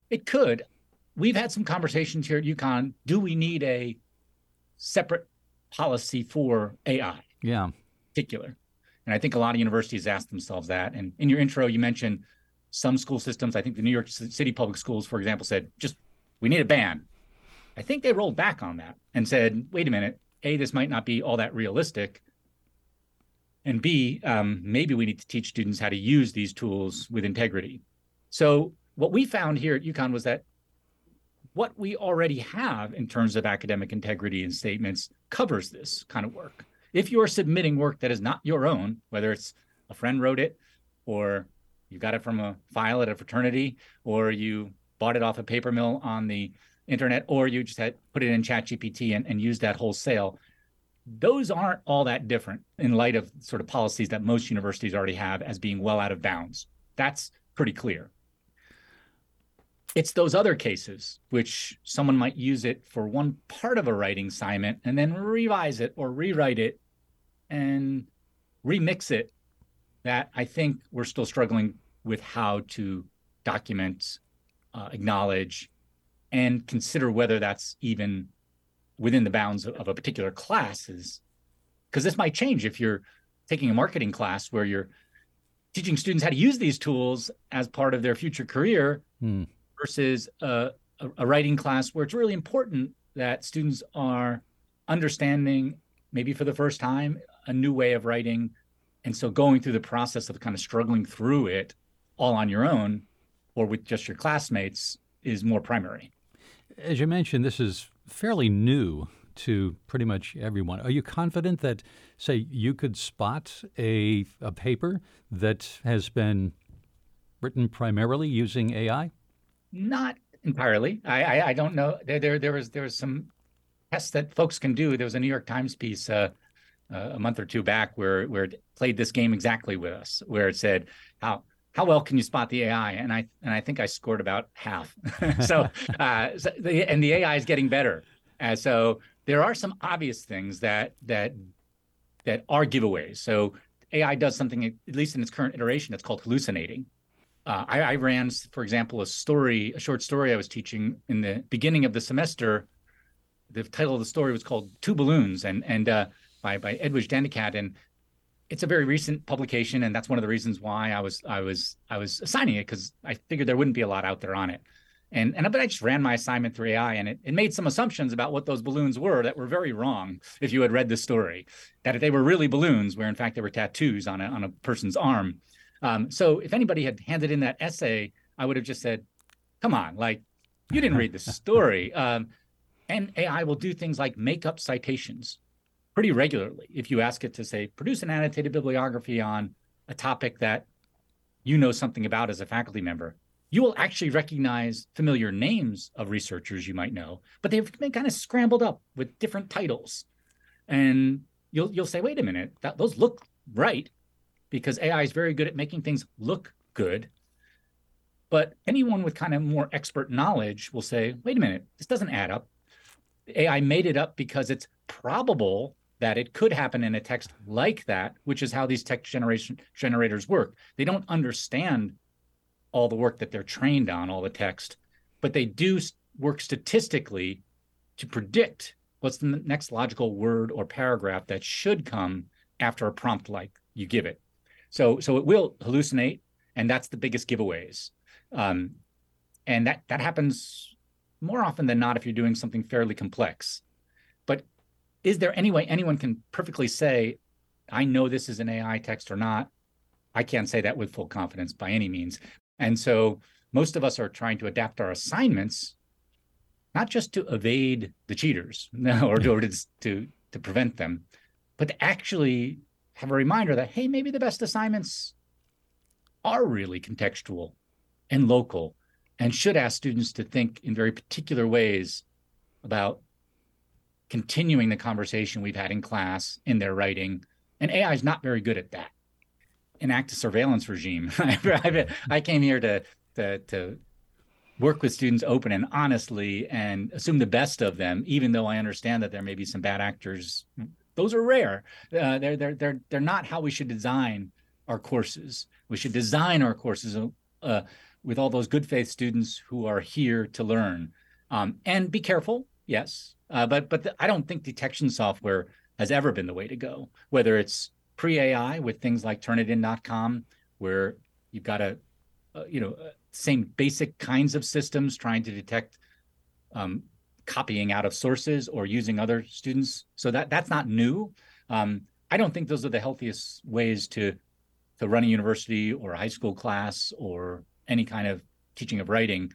It could. We've had some conversations here at UConn. Do we need a separate policy for AI. Yeah. Particular. And I think a lot of universities ask themselves that. And in your intro, you mentioned some school systems. I think the New York City Public Schools, for example, said, just we need a ban. I think they rolled back on that and said, wait a minute, A, this might not be all that realistic. And B, um, maybe we need to teach students how to use these tools with integrity. So, what we found here at UConn was that what we already have in terms of academic integrity and statements covers this kind of work. If you are submitting work that is not your own, whether it's a friend wrote it, or you got it from a file at a fraternity, or you bought it off a paper mill on the internet, or you just had put it in ChatGPT and, and used that wholesale, those aren't all that different in light of sort of policies that most universities already have as being well out of bounds. That's pretty clear. It's those other cases which someone might use it for one part of a writing assignment and then revise it or rewrite it and remix it that I think we're still struggling with how to document, uh, acknowledge, and consider whether that's even within the bounds of, of a particular class is because this might change if you're taking a marketing class where you're teaching students how to use these tools as part of their future career hmm versus a, a writing class where it's really important that students are understanding maybe for the first time a new way of writing. And so going through the process of kind of struggling through it all on your own or with just your classmates is more primary. As you mentioned this is fairly new to pretty much everyone. Are you confident that say you could spot a, a paper that has been written primarily using ai not entirely. I, I, I don't know. There, there there was there was some tests that folks can do. There was a New York Times piece uh, uh, a month or two back where where it played this game exactly with us, where it said how how well can you spot the AI? And I and I think I scored about half. so, uh, so the, and the AI is getting better. Uh, so there are some obvious things that that that are giveaways. So AI does something, at least in its current iteration, it's called hallucinating. Uh, I, I, ran, for example, a story, a short story I was teaching in the beginning of the semester. The title of the story was called Two Balloons, and and uh, by by Edwidge Danticat, and it's a very recent publication, and that's one of the reasons why I was I was I was assigning it because I figured there wouldn't be a lot out there on it. And and but I just ran my assignment through AI, and it, it made some assumptions about what those balloons were that were very wrong. If you had read the story, that they were really balloons, where in fact they were tattoos on a on a person's arm. Um, so if anybody had handed in that essay, I would have just said, "Come on, like you didn't read the story." Um, and AI will do things like make up citations pretty regularly. If you ask it to say, produce an annotated bibliography on a topic that you know something about as a faculty member, you will actually recognize familiar names of researchers you might know, but they've been kind of scrambled up with different titles. And you'll you'll say, wait a minute, that, those look right, because AI is very good at making things look good. But anyone with kind of more expert knowledge will say, wait a minute, this doesn't add up. AI made it up because it's probable that it could happen in a text like that, which is how these text generation generators work. They don't understand all the work that they're trained on, all the text, but they do work statistically to predict what's the next logical word or paragraph that should come after a prompt like you give it. So, so it will hallucinate, and that's the biggest giveaways. Um, and that that happens more often than not if you're doing something fairly complex. But is there any way anyone can perfectly say, I know this is an AI text or not? I can't say that with full confidence by any means. And so most of us are trying to adapt our assignments, not just to evade the cheaters or to, to, to prevent them, but to actually have a reminder that, hey, maybe the best assignments are really contextual and local and should ask students to think in very particular ways about continuing the conversation we've had in class in their writing. And AI is not very good at that enact a surveillance regime. I came here to, to, to work with students open and honestly and assume the best of them, even though I understand that there may be some bad actors. Those are rare. Uh, they're, they're, they're, they're not how we should design our courses. We should design our courses uh, with all those good faith students who are here to learn. Um, and be careful, yes. Uh, but but the, I don't think detection software has ever been the way to go, whether it's pre-AI with things like Turnitin.com, where you've got a, a you know uh, same basic kinds of systems trying to detect um, copying out of sources or using other students. So that that's not new. Um, I don't think those are the healthiest ways to to run a university or a high school class or any kind of teaching of writing.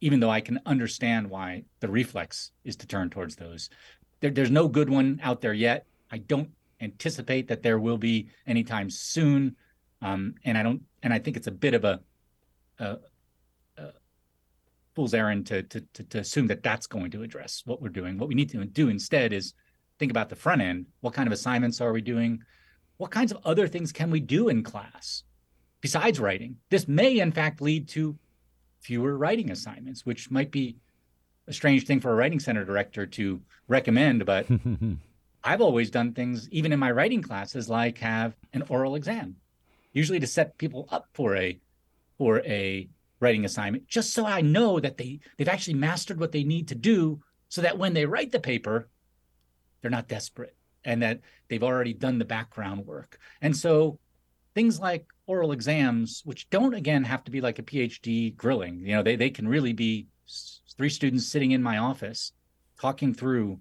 Even though I can understand why the reflex is to turn towards those, there, there's no good one out there yet. I don't anticipate that there will be anytime soon. Um, and I don't, and I think it's a bit of a, a, fool's errand to, to, to to assume that that's going to address what we're doing. What we need to do instead is think about the front end. What kind of assignments are we doing? What kinds of other things can we do in class besides writing? This may, in fact, lead to fewer writing assignments, which might be a strange thing for a writing center director to recommend, but I've always done things, even in my writing classes, like have an oral exam, usually to set people up for a for a writing assignment, just so I know that they they've actually mastered what they need to do, so that when they write the paper, they're not desperate and that they've already done the background work. And so things like oral exams, which don't again have to be like a PhD grilling, you know, they they can really be three students sitting in my office talking through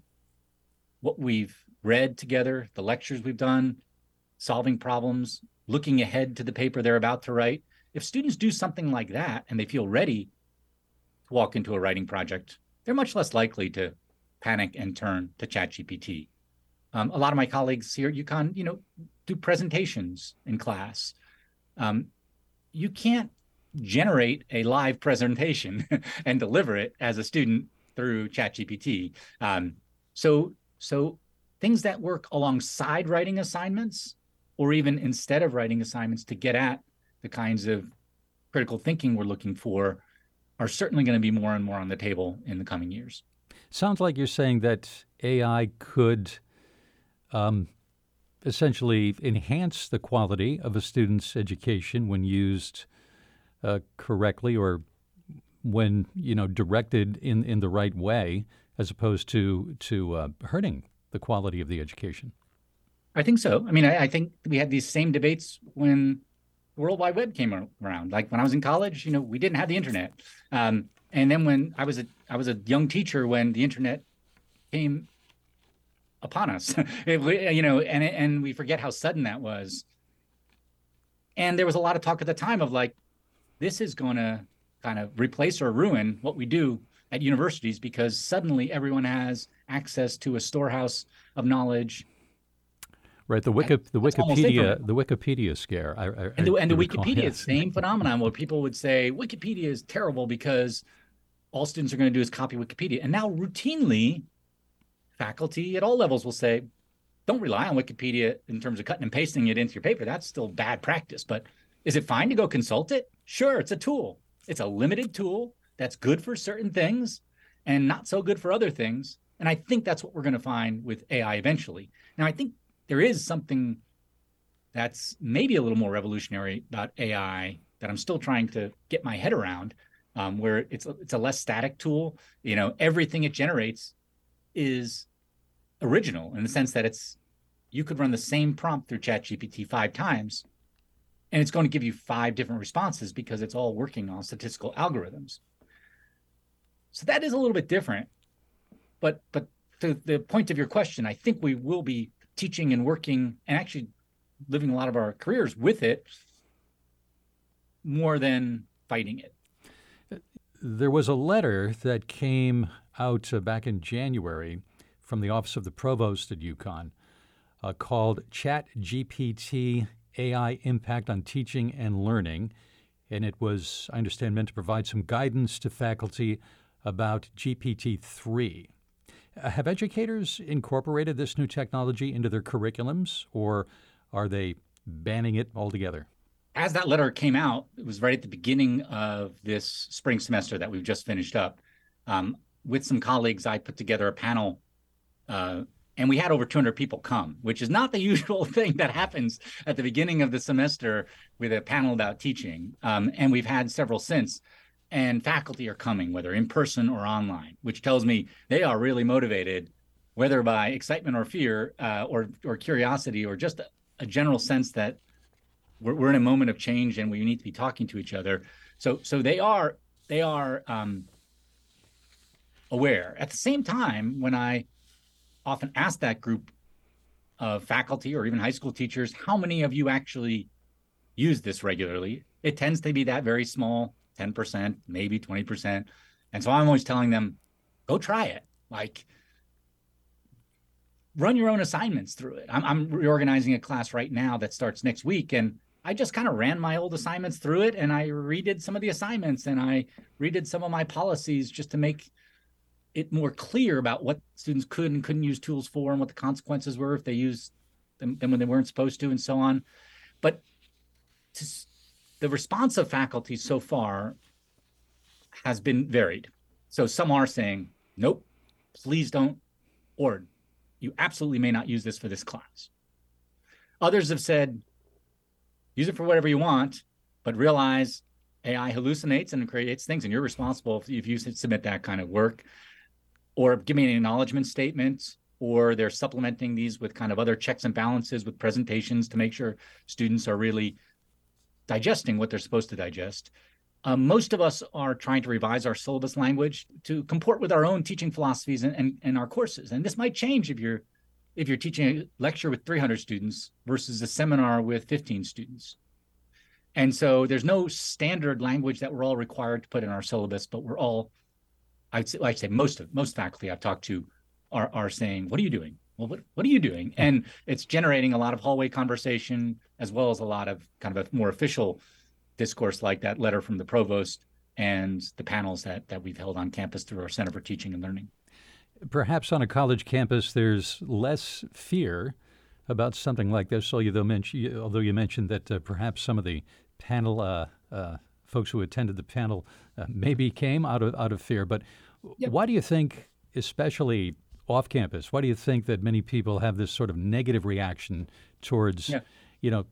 what we've read together, the lectures we've done, solving problems, looking ahead to the paper they're about to write. If students do something like that and they feel ready to walk into a writing project, they're much less likely to panic and turn to ChatGPT. Um, a lot of my colleagues here at UConn, you know, do presentations in class. Um, you can't generate a live presentation and deliver it as a student through ChatGPT. Um, so, so things that work alongside writing assignments or even instead of writing assignments to get at the kinds of critical thinking we're looking for are certainly going to be more and more on the table in the coming years. Sounds like you're saying that AI could um, essentially enhance the quality of a student's education when used uh, correctly or when you know directed in, in the right way, as opposed to to uh, hurting the quality of the education. I think so. I mean, I, I, think we had these same debates when World Wide Web came around. Like when I was in college, you know, we didn't have the internet, um, and then when I was a I was a young teacher when the internet came upon us, it, you know, and and we forget how sudden that was. And there was a lot of talk at the time of like, this is going to kind of replace or ruin what we do at universities because suddenly everyone has access to a storehouse of knowledge. Right, the Wiki, the Wikipedia, the Wikipedia scare, I, I, and the, and the Wikipedia, same phenomenon where people would say Wikipedia is terrible because all students are going to do is copy Wikipedia, and now routinely, faculty at all levels will say, "Don't rely on Wikipedia in terms of cutting and pasting it into your paper. That's still bad practice." But is it fine to go consult it? Sure, it's a tool. It's a limited tool that's good for certain things and not so good for other things. And I think that's what we're going to find with AI eventually. Now, I think there is something that's maybe a little more revolutionary about AI that I'm still trying to get my head around, um, where it's it's a less static tool. You know, everything it generates is original in the sense that it's you could run the same prompt through ChatGPT five times and it's going to give you five different responses because it's all working on statistical algorithms. So that is a little bit different. But but to the point of your question, I think we will be teaching and working and actually living a lot of our careers with it more than fighting it. There was a letter that came out uh, back in January from the Office of the Provost at UConn uh, called Chat GPT AI impact on teaching and learning. And it was, I understand, meant to provide some guidance to faculty about GPT 3. Have educators incorporated this new technology into their curriculums, or are they banning it altogether? As that letter came out, it was right at the beginning of this spring semester that we've just finished up. Um, with some colleagues, I put together a panel uh, and we had over 200 people come, which is not the usual thing that happens at the beginning of the semester with a panel about teaching. Um, and we've had several since. And faculty are coming, whether in person or online, which tells me they are really motivated, whether by excitement or fear, uh, or or curiosity, or just a, a general sense that we're, we're in a moment of change and we need to be talking to each other. So so they are they are um, aware. At the same time, when I often ask that group of faculty or even high school teachers, how many of you actually use this regularly? It tends to be that very small 10%, maybe 20%. And so I'm always telling them, go try it. Like, run your own assignments through it. I'm, I'm reorganizing a class right now that starts next week. And I just kind of ran my old assignments through it and I redid some of the assignments and I redid some of my policies just to make it more clear about what students could and couldn't use tools for and what the consequences were if they used them, them when they weren't supposed to and so on. But to, the response of faculty so far has been varied. So some are saying, nope, please don't, or you absolutely may not use this for this class. Others have said, use it for whatever you want, but realize AI hallucinates and creates things, and you're responsible if you submit that kind of work or give me an acknowledgement statement or they're supplementing these with kind of other checks and balances with presentations to make sure students are really digesting what they're supposed to digest. Um, most of us are trying to revise our syllabus language to comport with our own teaching philosophies and, and, and our courses. And this might change if you're if you're teaching a lecture with 300 students versus a seminar with 15 students. And so there's no standard language that we're all required to put in our syllabus, but we're all I'd say, I'd say most of most faculty I've talked to are are saying, "What are you doing? Well, what what are you doing?" And it's generating a lot of hallway conversation as well as a lot of kind of a more official discourse like that letter from the provost and the panels that that we've held on campus through our Center for Teaching and Learning. Perhaps on a college campus, there's less fear about something like this. Although you, mentioned, although you mentioned that uh, perhaps some of the panel uh, uh, folks who attended the panel uh, maybe came out of out of fear. But Yep. why do you think, especially off campus, why do you think that many people have this sort of negative reaction towards, Yeah. you know,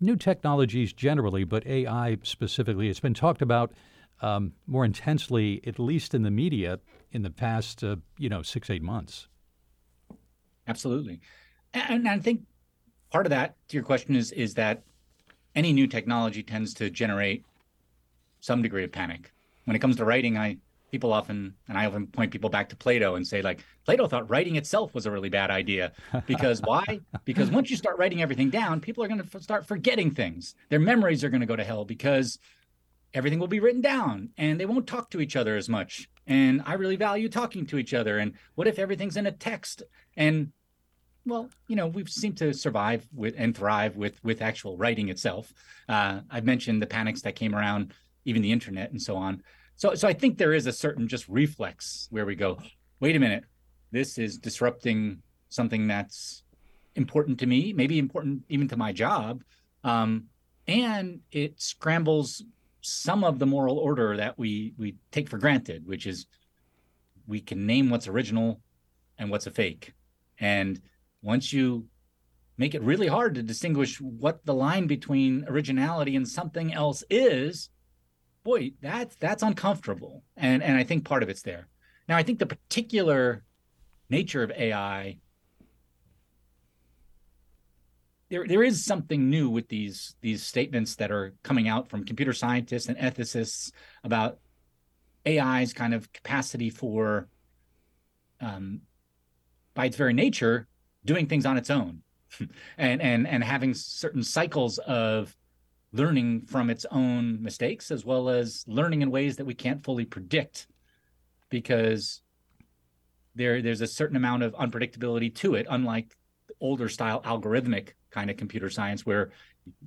new technologies generally, but AI specifically? It's been talked about um, more intensely, at least in the media, in the past, uh, you know, six eight months. Absolutely. And I think part of that to your question is is that any new technology tends to generate some degree of panic. When it comes to writing, I people often and I often point people back to Plato and say like Plato thought writing itself was a really bad idea because why? Because once you start writing everything down, people are going to f- start forgetting things. Their memories are going to go to hell because everything will be written down and they won't talk to each other as much. And I really value talking to each other. And what if everything's in a text? And well, you know, we've seemed to survive with and thrive with with actual writing itself. Uh, I've mentioned the panics that came around even the internet and so on. So, so I think there is a certain just reflex where we go, wait a minute, this is disrupting something that's important to me, maybe important even to my job, um, and it scrambles some of the moral order that we we take for granted, which is we can name what's original and what's a fake, and once you make it really hard to distinguish what the line between originality and something else is boy that's that's uncomfortable. And and i think part of it's there. Now i think the particular nature of ai there there is something new with these these statements that are coming out from computer scientists and ethicists about ai's kind of capacity for um, by its very nature doing things on its own. And and and having certain cycles of learning from its own mistakes as well as learning in ways that we can't fully predict because there there's a certain amount of unpredictability to it unlike older style algorithmic kind of computer science where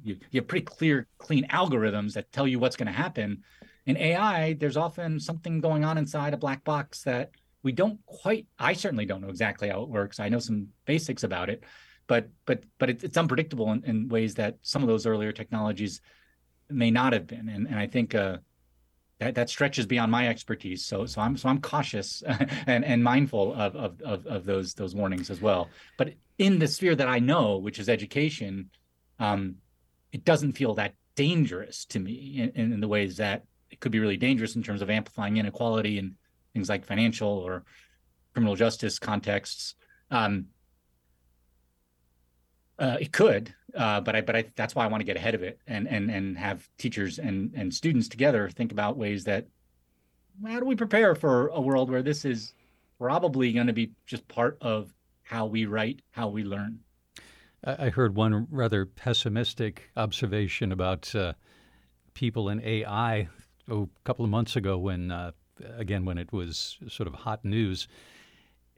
you, you have pretty clear clean algorithms that tell you what's going to happen. In ai there's often something going on inside a black box that we don't quite i certainly don't know exactly how it works. I know some basics about it but but but it's unpredictable in, in, ways that some of those earlier technologies may not have been. And, and i think uh, that that stretches beyond my expertise. So so i'm so i'm cautious and and mindful of, of of of those those warnings as well. But in the sphere that i know which is education um it doesn't feel that dangerous to me in, in the ways that it could be really dangerous in terms of amplifying inequality and things like financial or criminal justice contexts. Um, uh, it could, uh, but I but I, that's why I want to get ahead of it and and and have teachers and and students together think about ways that how do we prepare for a world where this is probably going to be just part of how we write, how we learn. I heard one rather pessimistic observation about uh, people in AI oh, a couple of months ago when uh, again when it was sort of hot news,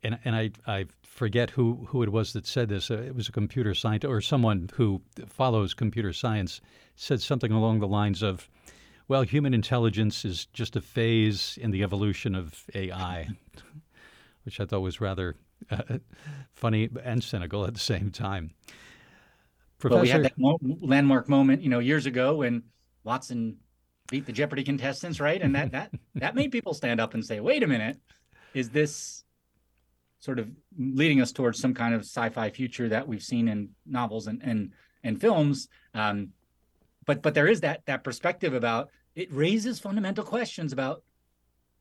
and and I I forget who who it was that said this. Uh, it was a computer scientist or someone who follows computer science said something along the lines of, "Well, human intelligence is just a phase in the evolution of AI," which I thought was rather uh, funny and cynical at the same time. Professor, well, we had that mo- landmark moment, you know, years ago when Watson beat the Jeopardy contestants, right? And that that that made people stand up and say, "Wait a minute, is this sort of leading us towards some kind of sci-fi future that we've seen in novels and and and films?" Um, but but there is that that perspective about it raises fundamental questions about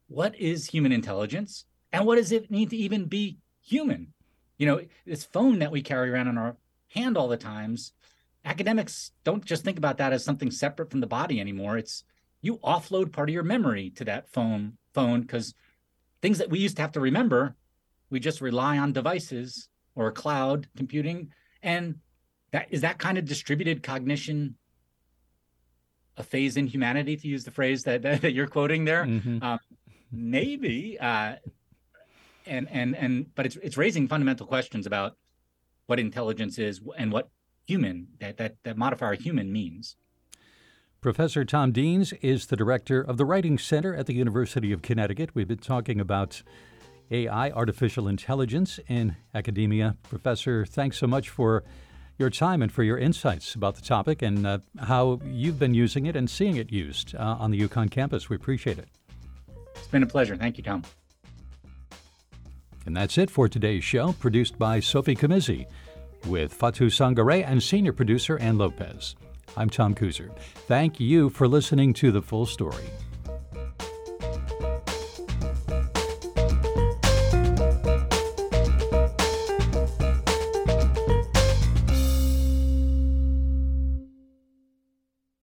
what is human intelligence and what does it need to even be human? You know, this phone that we carry around in our hand all the times academics don't just think about that as something separate from the body anymore it's you offload part of your memory to that phone phone because things that we used to have to remember we just rely on devices or cloud computing and that is that kind of distributed cognition a phase in humanity to use the phrase that that, that you're quoting there mm-hmm. um, maybe uh, and and and but it's it's raising fundamental questions about what intelligence is and what human that that that modifier human means. Professor Tom Deans is the director of the Writing Center at the University of Connecticut. We've been talking about AI, artificial intelligence in academia. Professor, thanks so much for your time and for your insights about the topic and uh, how you've been using it and seeing it used uh, on the UConn campus. We appreciate it. It's been a pleasure. Thank you, Tom. And that's it for today's show, produced by Sophie Camizzi, with Fatu Sangare and senior producer Ann Lopez. I'm Tom Kuzer. Thank you for listening to The Full Story.